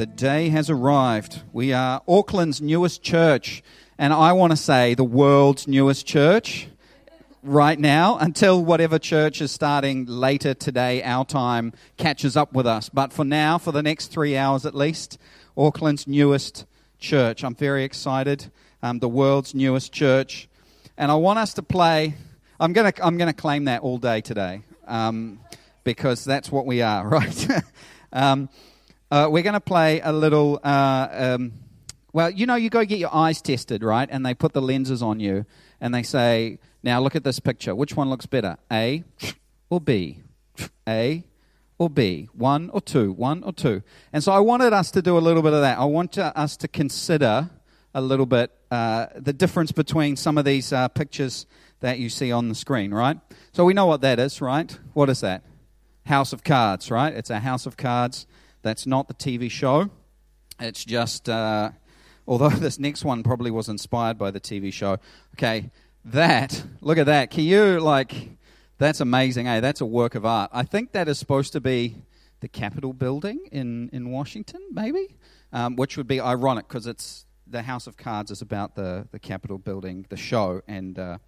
The day has arrived. We are Auckland's newest church, and I want to say the world's newest church right now until whatever church is starting later today, our time, catches up with us. But for now, for the next three hours at least, Auckland's newest church. I'm very excited. Um, the world's newest church. And I want us to play. I'm going to I'm gonna claim that all day today um, because that's what we are, right? um, uh, we're going to play a little. Uh, um, well, you know, you go get your eyes tested, right? And they put the lenses on you and they say, now look at this picture. Which one looks better, A or B? A or B? One or two? One or two? And so I wanted us to do a little bit of that. I want to, us to consider a little bit uh, the difference between some of these uh, pictures that you see on the screen, right? So we know what that is, right? What is that? House of Cards, right? It's a House of Cards. That's not the TV show. It's just, uh, although this next one probably was inspired by the TV show. Okay, that, look at that. Can you, like, that's amazing, eh? That's a work of art. I think that is supposed to be the Capitol building in, in Washington, maybe, um, which would be ironic because it's the House of Cards is about the, the Capitol building, the show. And uh,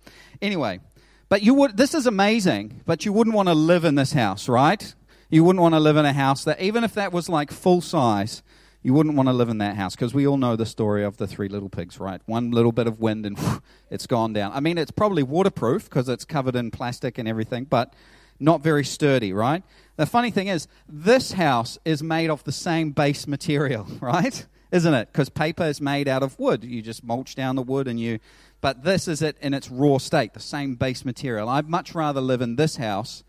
anyway, but you would, this is amazing, but you wouldn't want to live in this house, right? You wouldn't want to live in a house that, even if that was like full size, you wouldn't want to live in that house because we all know the story of the three little pigs, right? One little bit of wind and it's gone down. I mean, it's probably waterproof because it's covered in plastic and everything, but not very sturdy, right? The funny thing is, this house is made of the same base material, right? Isn't it? Because paper is made out of wood. You just mulch down the wood and you. But this is it in its raw state, the same base material. I'd much rather live in this house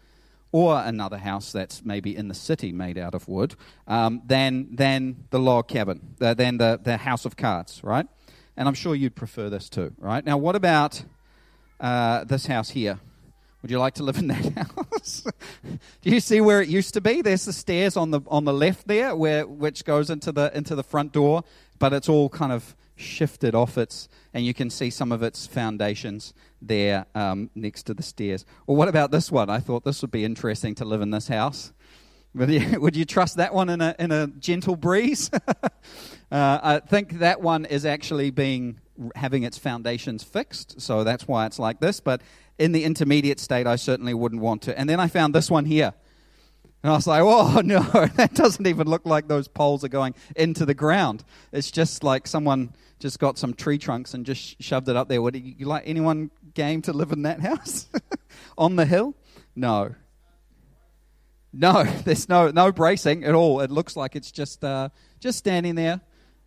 or another house that's maybe in the city made out of wood um, than, than the log cabin, uh, than the, the house of cards, right? And I'm sure you'd prefer this too, right? Now, what about uh, this house here? Would you like to live in that house? Do you see where it used to be? There's the stairs on the on the left there, where which goes into the into the front door, but it's all kind of shifted off its, and you can see some of its foundations there um, next to the stairs. Or what about this one? I thought this would be interesting to live in this house. Would you, would you trust that one in a in a gentle breeze? uh, I think that one is actually being having its foundations fixed, so that's why it's like this. But in the intermediate state, I certainly wouldn't want to. And then I found this one here. And I was like, oh, no, that doesn't even look like those poles are going into the ground. It's just like someone just got some tree trunks and just shoved it up there. Would you like anyone game to live in that house? On the hill? No. No, there's no, no bracing at all. It looks like it's just, uh, just standing there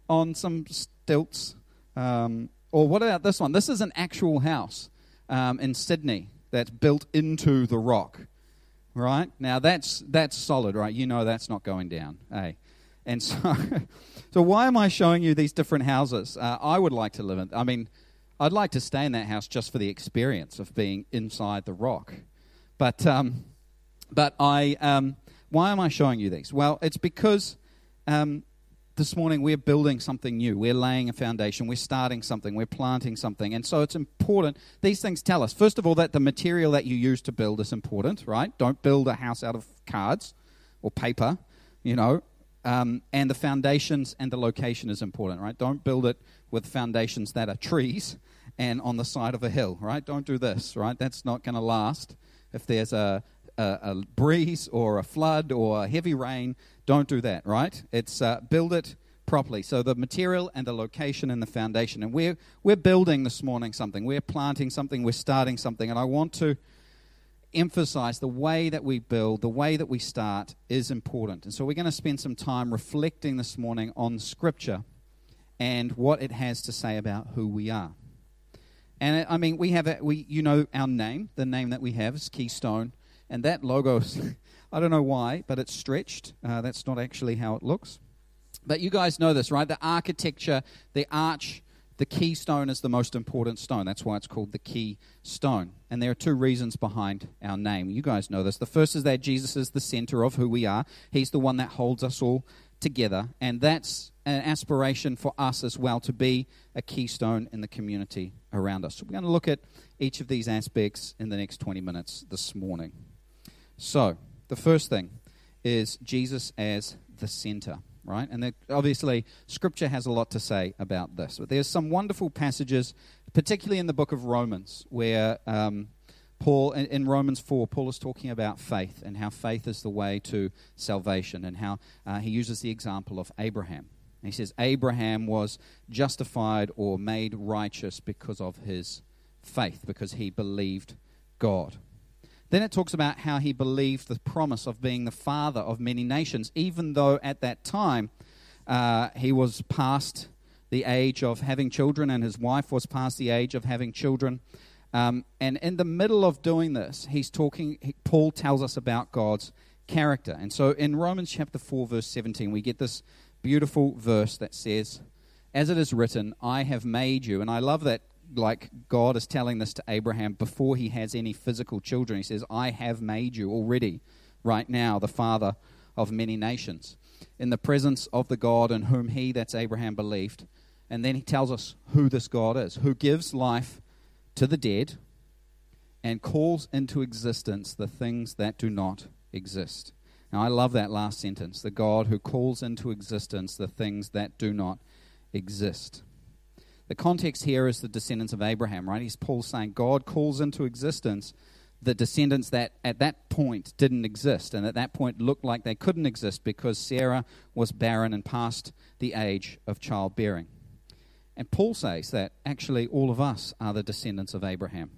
on some stilts. Um, or what about this one? This is an actual house um, in Sydney that's built into the rock. Right? Now that's that's solid, right? You know that's not going down. Hey. And so so why am I showing you these different houses? Uh, I would like to live in I mean, I'd like to stay in that house just for the experience of being inside the rock. But um, but I um, why am I showing you these? Well, it's because um, this morning we're building something new. We're laying a foundation. We're starting something. We're planting something. And so it's important. These things tell us, first of all, that the material that you use to build is important, right? Don't build a house out of cards or paper, you know. Um, and the foundations and the location is important, right? Don't build it with foundations that are trees and on the side of a hill, right? Don't do this, right? That's not going to last. If there's a, a, a, breeze or a flood or a heavy rain, don't do that, right? It's uh, build it properly. So the material and the location and the foundation. And we're, we're building this morning something. We're planting something. We're starting something. And I want to emphasize the way that we build, the way that we start is important. And so we're going to spend some time reflecting this morning on Scripture and what it has to say about who we are. And I mean, we have a, we you know our name. The name that we have is Keystone, and that logo I don't know why, but it's stretched. Uh, that's not actually how it looks. But you guys know this, right? The architecture, the arch, the keystone is the most important stone. That's why it's called the key stone. And there are two reasons behind our name. You guys know this. The first is that Jesus is the center of who we are, He's the one that holds us all together. And that's an aspiration for us as well to be a keystone in the community around us. So we're going to look at each of these aspects in the next 20 minutes this morning. So, the first thing is Jesus as the center. right? And obviously, Scripture has a lot to say about this. But there's some wonderful passages, particularly in the book of Romans, where um, Paul, in, Romans 4, Paul is talking about faith and how faith is the way to salvation, and how uh, he uses the example of Abraham. And he says, Abraham was justified or made righteous because of his faith, because he believed God. Then it talks about how he believed the promise of being the father of many nations, even though at that time uh, he was past the age of having children and his wife was past the age of having children. Um, and in the middle of doing this, he's talking, he, Paul tells us about God's character. And so in Romans chapter 4, verse 17, we get this beautiful verse that says, As it is written, I have made you. And I love that like God is telling this to Abraham before he has any physical children. He says, I have made you already, right now, the father of many nations, in the presence of the God in whom he, that's Abraham, believed. And then he tells us who this God is, who gives life to the dead and calls into existence the things that do not exist. Now, I love that last sentence the God who calls into existence the things that do not exist. The context here is the descendants of Abraham, right? He's Paul saying God calls into existence the descendants that at that point didn't exist and at that point looked like they couldn't exist because Sarah was barren and past the age of childbearing. And Paul says that actually all of us are the descendants of Abraham.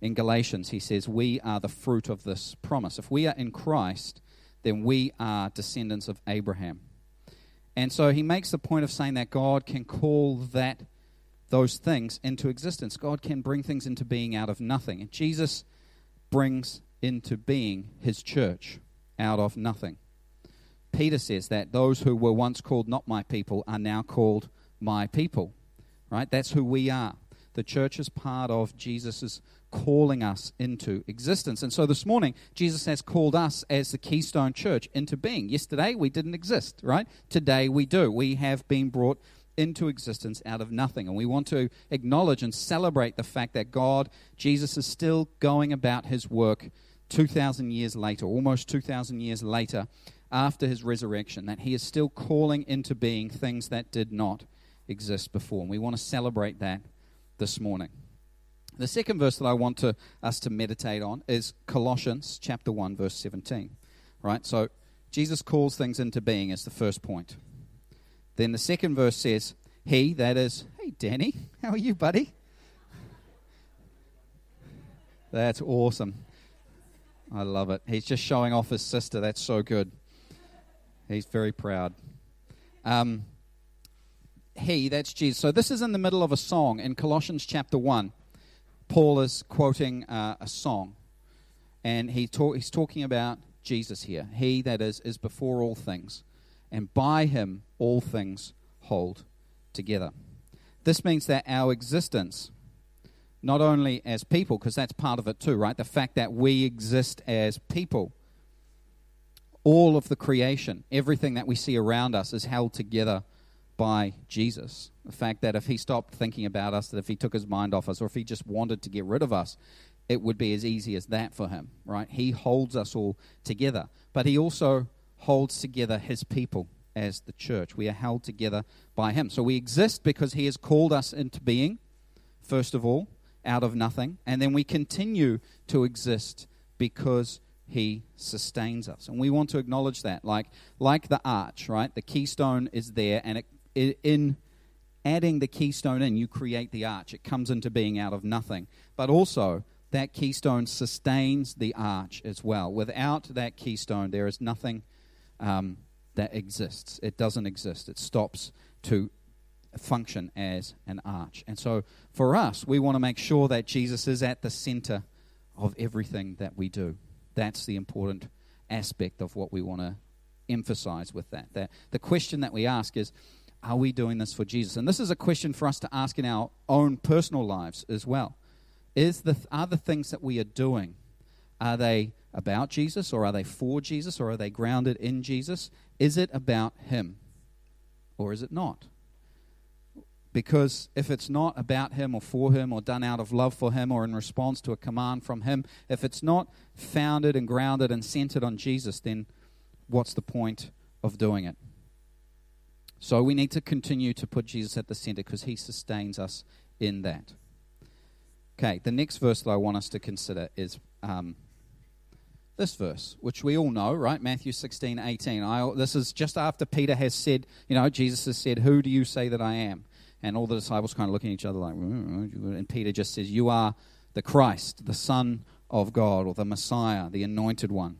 In Galatians, he says, We are the fruit of this promise. If we are in Christ, then we are descendants of Abraham. And so he makes the point of saying that God can call that those things into existence. God can bring things into being out of nothing. And Jesus brings into being his church out of nothing. Peter says that those who were once called not my people are now called my people. Right? That's who we are. The church is part of Jesus' calling us into existence. And so this morning, Jesus has called us as the Keystone Church into being. Yesterday, we didn't exist, right? Today, we do. We have been brought into existence out of nothing. And we want to acknowledge and celebrate the fact that God, Jesus, is still going about his work 2,000 years later, almost 2,000 years later, after his resurrection, that he is still calling into being things that did not exist before. And we want to celebrate that this morning. The second verse that I want to, us to meditate on is Colossians chapter 1 verse 17. Right? So Jesus calls things into being as the first point. Then the second verse says, He, that is, hey Danny, how are you, buddy? That's awesome. I love it. He's just showing off his sister. That's so good. He's very proud. Um, he, that's Jesus. So this is in the middle of a song in Colossians chapter 1. Paul is quoting uh, a song, and he he's talking about Jesus here. He, that is, is before all things, and by him all things hold together. This means that our existence, not only as people, because that's part of it too, right? The fact that we exist as people, all of the creation, everything that we see around us is held together by Jesus. The fact that if he stopped thinking about us, that if he took his mind off us, or if he just wanted to get rid of us, it would be as easy as that for him, right? He holds us all together. But he also holds together his people as the church. We are held together by him. So we exist because he has called us into being, first of all, out of nothing. And then we continue to exist because he sustains us. And we want to acknowledge that. Like, like the arch, right? The keystone is there and it in adding the keystone in, you create the arch. It comes into being out of nothing. But also, that keystone sustains the arch as well. Without that keystone, there is nothing um, that exists. It doesn't exist. It stops to function as an arch. And so, for us, we want to make sure that Jesus is at the center of everything that we do. That's the important aspect of what we want to emphasize with that. That the question that we ask is are we doing this for Jesus? And this is a question for us to ask in our own personal lives as well. Is the, are the things that we are doing, are they about Jesus or are they for Jesus or are they grounded in Jesus? Is it about Him or is it not? Because if it's not about Him or for Him or done out of love for Him or in response to a command from Him, if it's not founded and grounded and centered on Jesus, then what's the point of doing it? So we need to continue to put Jesus at the center because he sustains us in that. Okay, the next verse that I want us to consider is um, this verse, which we all know, right? Matthew 16, 18. I, this is just after Peter has said, you know, Jesus has said, Who do you say that I am? And all the disciples kind of looking at each other like, and Peter just says, You are the Christ, the Son of God, or the Messiah, the anointed one.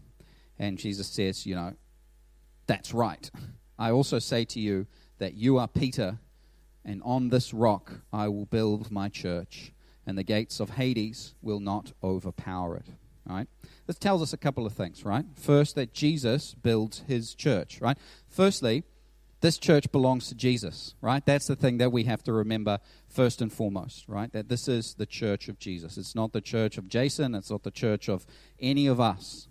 And Jesus says, You know, that's right. I also say to you that you are Peter, and on this rock I will build my church, and the gates of Hades will not overpower it. All right? This tells us a couple of things, right? First, that Jesus builds his church, right? Firstly, this church belongs to Jesus, right? That's the thing that we have to remember first and foremost, right? That this is the church of Jesus. It's not the church of Jason, it's not the church of any of us.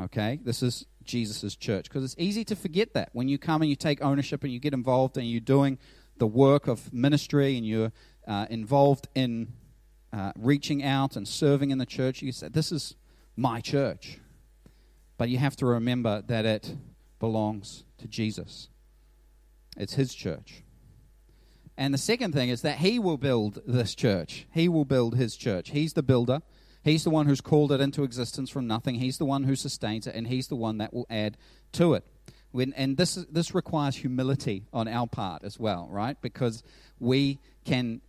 Okay? This is Jesus' church. Because it's easy to forget that when you come and you take ownership and you get involved and you're doing the work of ministry and you're uh, involved in uh, reaching out and serving in the church, you say, This is my church. But you have to remember that it belongs to Jesus, it's His church. And the second thing is that He will build this church, He will build His church. He's the builder. He's the one who's called it into existence from nothing. He's the one who sustains it, and He's the one that will add to it. When, and this, this requires humility on our part as well, right? Because we can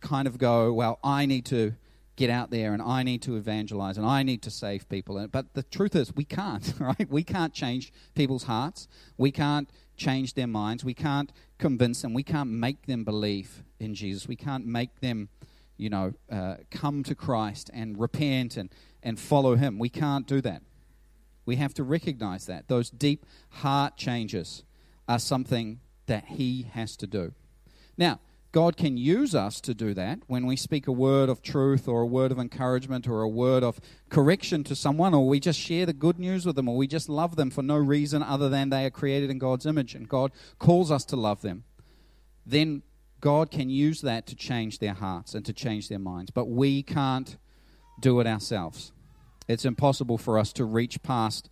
kind of go, well, I need to get out there and I need to evangelize and I need to save people. But the truth is, we can't, right? We can't change people's hearts. We can't change their minds. We can't convince them. We can't make them believe in Jesus. We can't make them, you know, uh, come to Christ and repent and, and follow Him. We can't do that. We have to recognize that. Those deep heart changes are something that He has to do. Now, God can use us to do that when we speak a word of truth or a word of encouragement or a word of correction to someone, or we just share the good news with them, or we just love them for no reason other than they are created in God's image and God calls us to love them. Then God can use that to change their hearts and to change their minds. But we can't do it ourselves. It's impossible for us to reach past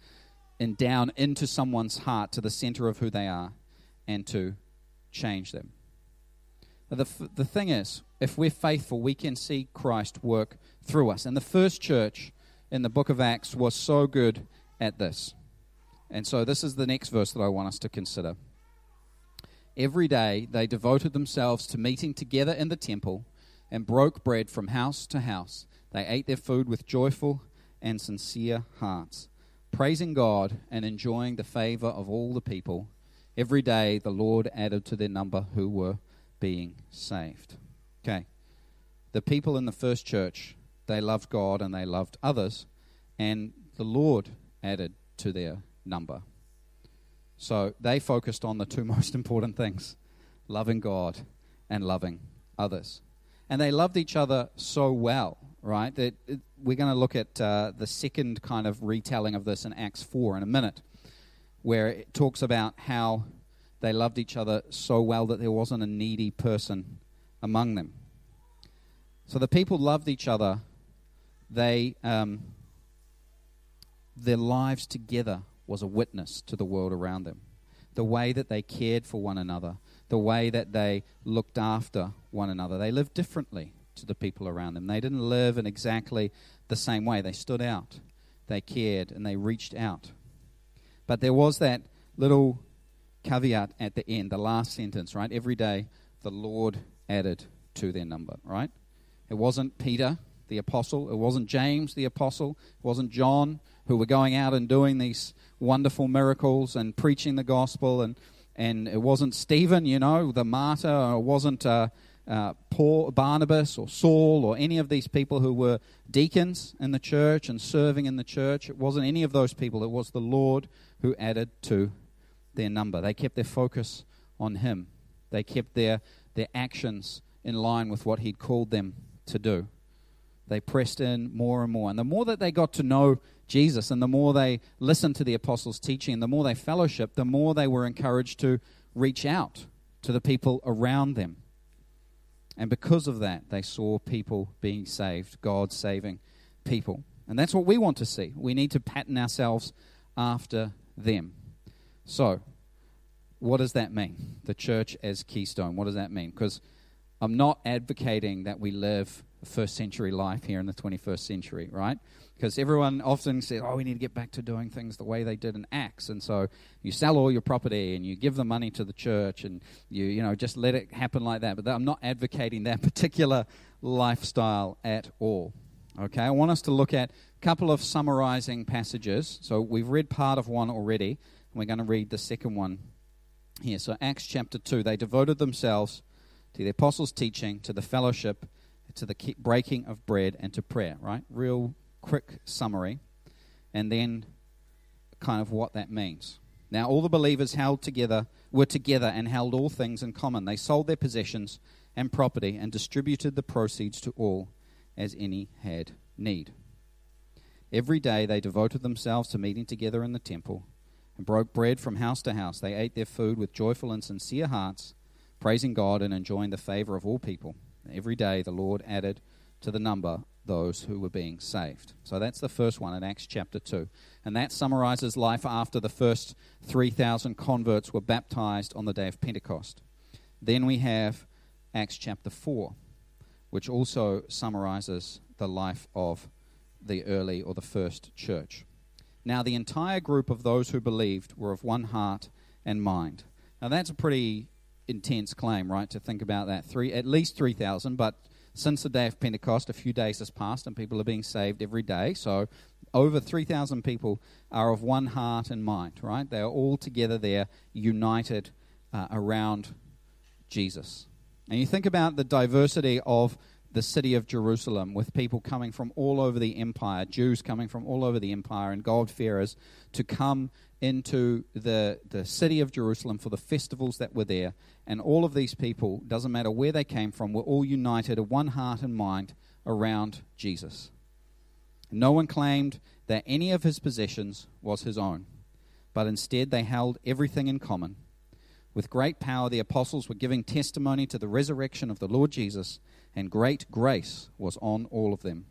and down into someone's heart to the center of who they are and to change them. The, the thing is, if we're faithful, we can see Christ work through us. And the first church in the book of Acts was so good at this. And so this is the next verse that I want us to consider. Every day they devoted themselves to meeting together in the temple and broke bread from house to house. They ate their food with joyful and sincere hearts, praising God and enjoying the favor of all the people. Every day the Lord added to their number who were being saved. Okay. The people in the first church, they loved God and they loved others, and the Lord added to their number. So they focused on the two most important things loving God and loving others. And they loved each other so well, right? That we're going to look at uh, the second kind of retelling of this in Acts 4 in a minute, where it talks about how they loved each other so well that there wasn't a needy person among them. So the people loved each other. They, um, their lives together was a witness to the world around them. The way that they cared for one another, the way that they looked after one another. They lived differently to the people around them. They didn't live in exactly the same way. They stood out, they cared, and they reached out. But there was that little caveat at the end, the last sentence, right? Every day the Lord added to their number, right? It wasn't Peter, the apostle. It wasn't James, the apostle. It wasn't John, who were going out and doing these wonderful miracles and preaching the gospel. And, and it wasn't Stephen, you know, the martyr. Or it wasn't uh, uh, Paul, Barnabas or Saul or any of these people who were deacons in the church and serving in the church. It wasn't any of those people. It was the Lord who added to their number. They kept their focus on Him. They kept their, their actions in line with what He'd called them to do. They pressed in more and more. And the more that they got to know Jesus and the more they listened to the apostles' teaching the more they fellowshiped, the more they were encouraged to reach out to the people around them. And because of that, they saw people being saved, God saving people. And that's what we want to see. We need to pattern ourselves after them. So, what does that mean? The church as keystone. What does that mean? Because I'm not advocating that we live first century life here in the 21st century, right? Because everyone often says, oh, we need to get back to doing things the way they did in Acts. And so you sell all your property and you give the money to the church and you, you know, just let it happen like that. But I'm not advocating that particular lifestyle at all. Okay, I want us to look at a couple of summarizing passages. So we've read part of one already, and we're going to read the second one here. So, Acts chapter 2, they devoted themselves to the apostles' teaching, to the fellowship, to the breaking of bread, and to prayer, right? Real quick summary, and then kind of what that means. Now, all the believers held together, were together and held all things in common. They sold their possessions and property and distributed the proceeds to all as any had need. Every day they devoted themselves to meeting together in the temple and broke bread from house to house. They ate their food with joyful and sincere hearts, praising God and enjoying the favor of all people. Every day the Lord added to the number those who were being saved. So that's the first one in Acts chapter 2. And that summarizes life after the first 3,000 converts were baptized on the day of Pentecost. Then we have Acts chapter 4, which also summarizes the life of the early or the first church. Now, the entire group of those who believed were of one heart and mind. Now, that's a pretty intense claim, right? To think about that. Three, at least 3,000, but since the day of Pentecost, a few days has passed and people are being saved every day. So, over 3,000 people are of one heart and mind, right? They are all together there, united uh, around Jesus. And you think about the diversity of the city of Jerusalem with people coming from all over the empire, Jews coming from all over the empire, and God-fearers to come into the, the city of Jerusalem for the festivals that were there. And all of these people, doesn't matter where they came from, were all united of one heart and mind around Jesus. No one claimed that any of his possessions was his own, but instead they held everything in common. With great power, the apostles were giving testimony to the resurrection of the Lord Jesus and great grace was on all of them.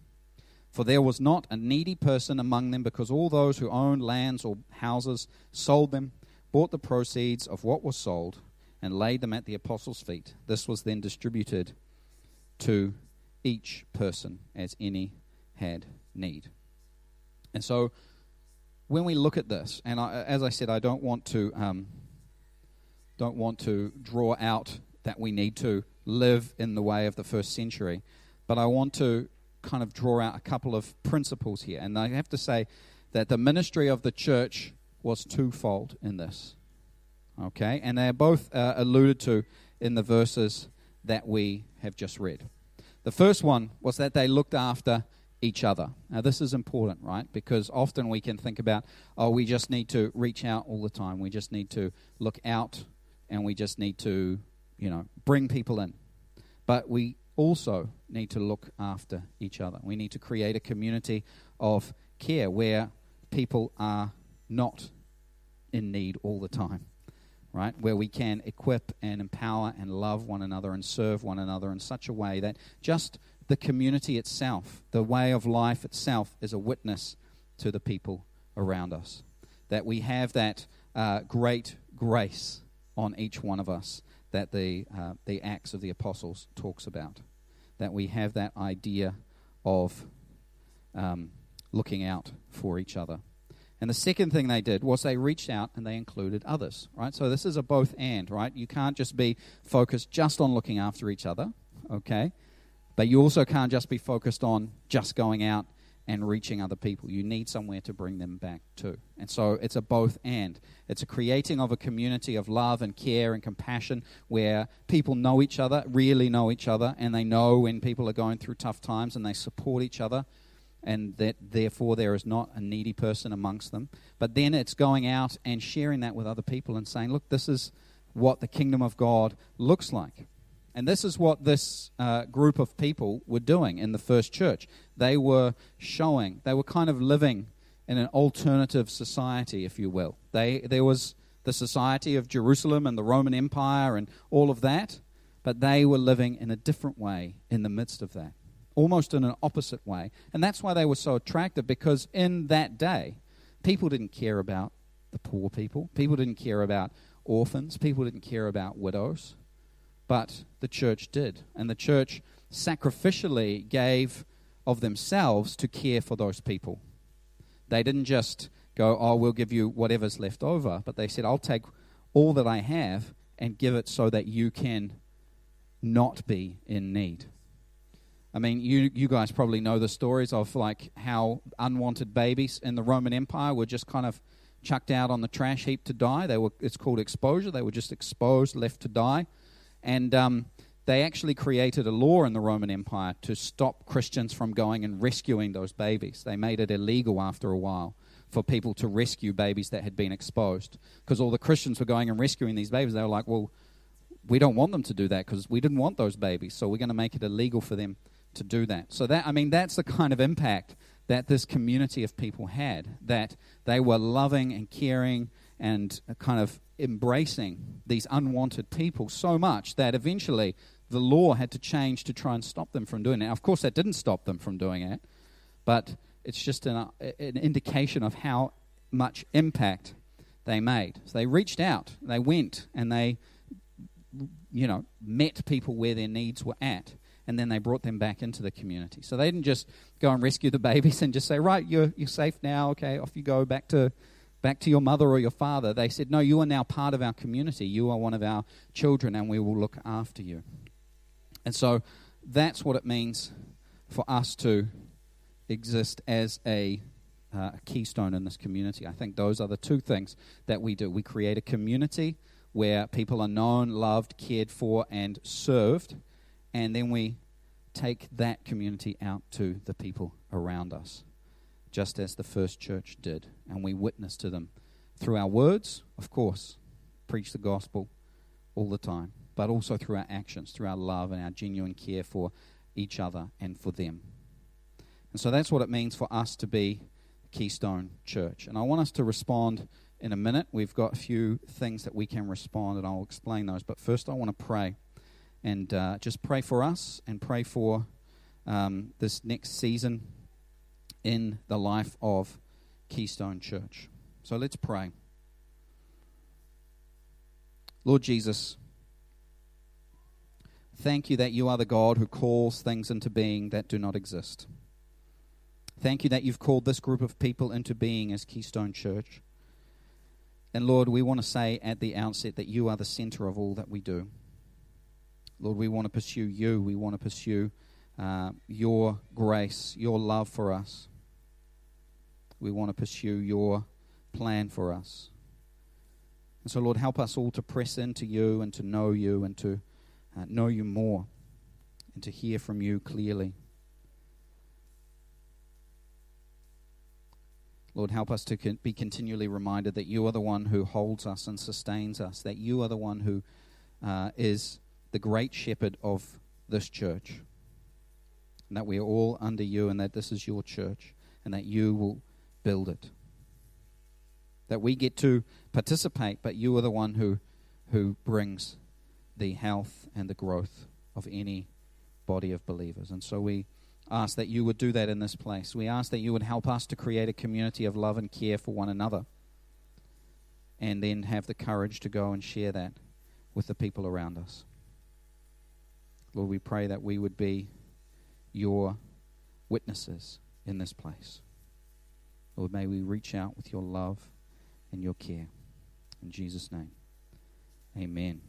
For there was not a needy person among them, because all those who owned lands or houses sold them, bought the proceeds of what was sold, and laid them at the apostles' feet. This was then distributed to each person as any had need. And so, when we look at this, and I, as I said, I don't want to um, don't want to draw out that we need to live in the way of the first century. But I want to kind of draw out a couple of principles here. And I have to say that the ministry of the church was twofold in this. Okay? And they are both uh, alluded to in the verses that we have just read. The first one was that they looked after each other. Now, this is important, right? Because often we can think about, oh, we just need to reach out all the time. We just need to look out and we just need to you know, bring people in. But we also need to look after each other. We need to create a community of care where people are not in need all the time, right? Where we can equip and empower and love one another and serve one another in such a way that just the community itself, the way of life itself, is a witness to the people around us. That we have that uh, great grace on each one of us that the, uh, the Acts of the Apostles talks about. That we have that idea of um, looking out for each other. And the second thing they did was they reached out and they included others, right? So this is a both and, right? You can't just be focused just on looking after each other, okay? But you also can't just be focused on just going out and reaching other people. You need somewhere to bring them back to. And so it's a both and. It's a creating of a community of love and care and compassion where people know each other, really know each other, and they know when people are going through tough times and they support each other, and that therefore there is not a needy person amongst them. But then it's going out and sharing that with other people and saying, look, this is what the kingdom of God looks like. And this is what this uh, group of people were doing in the first church. They were showing, they were kind of living in an alternative society, if you will. They, there was the society of Jerusalem and the Roman Empire and all of that, but they were living in a different way in the midst of that, almost in an opposite way. And that's why they were so attractive, because in that day, people didn't care about the poor people, people didn't care about orphans, people didn't care about widows, but the church did. And the church sacrificially gave of themselves to care for those people. They didn't just go, Oh, we'll give you whatever's left over, but they said, I'll take all that I have and give it so that you can not be in need. I mean, you, you guys probably know the stories of like how unwanted babies in the Roman Empire were just kind of chucked out on the trash heap to die. They were it's called exposure. They were just exposed, left to die, and um, they actually created a law in the Roman Empire to stop Christians from going and rescuing those babies. They made it illegal after a while for people to rescue babies that had been exposed because all the Christians were going and rescuing these babies. They were like, well, we don't want them to do that because we didn't want those babies, so we're going to make it illegal for them to do that. So that I mean that's the kind of impact that this community of people had that they were loving and caring and kind of embracing these unwanted people so much that eventually the law had to change to try and stop them from doing it. Now, of course, that didn't stop them from doing it, but it's just an, uh, an indication of how much impact they made. So they reached out, they went, and they, you know, met people where their needs were at and then they brought them back into the community. So they didn't just go and rescue the babies and just say, right, you're, you're safe now, okay, off you go back to, back to your mother or your father. They said, no, you are now part of our community. You are one of our children, and we will look after you. And so that's what it means for us to exist as a uh, keystone in this community. I think those are the two things that we do. We create a community where people are known, loved, cared for, and served and then we take that community out to the people around us, just as the first church did. And we witness to them through our words, of course, preach the gospel all the time, but also through our actions, through our love and our genuine care for each other and for them. And so that's what it means for us to be Keystone Church. And I want us to respond in a minute. We've got a few things that we can respond, and I'll explain those. But first, I want to pray and uh, just pray for us and pray for um, this next season in the life of Keystone Church. So let's pray. Lord Jesus, thank you that you are the God who calls things into being that do not exist. Thank you that you've called this group of people into being as Keystone Church. And Lord, we want to say at the outset that you are the center of all that we do. Lord, we want to pursue you. We want to pursue uh, your grace, your love for us. We want to pursue your plan for us. And so, Lord, help us all to press into you and to know you and to uh, know you more and to hear from you clearly. Lord, help us to con- be continually reminded that you are the one who holds us and sustains us, that you are the one who uh, is the great shepherd of this church. And that we are all under you and that this is your church and that you will build it. That we get to participate, but you are the one who, who brings the health and the growth of any body of believers. And so we ask that you would do that in this place. We ask that you would help us to create a community of love and care for one another. And then have the courage to go and share that with the people around us. Lord, we pray that we would be your witnesses in this place. Lord, may we reach out with your love and your care. In Jesus' name, amen.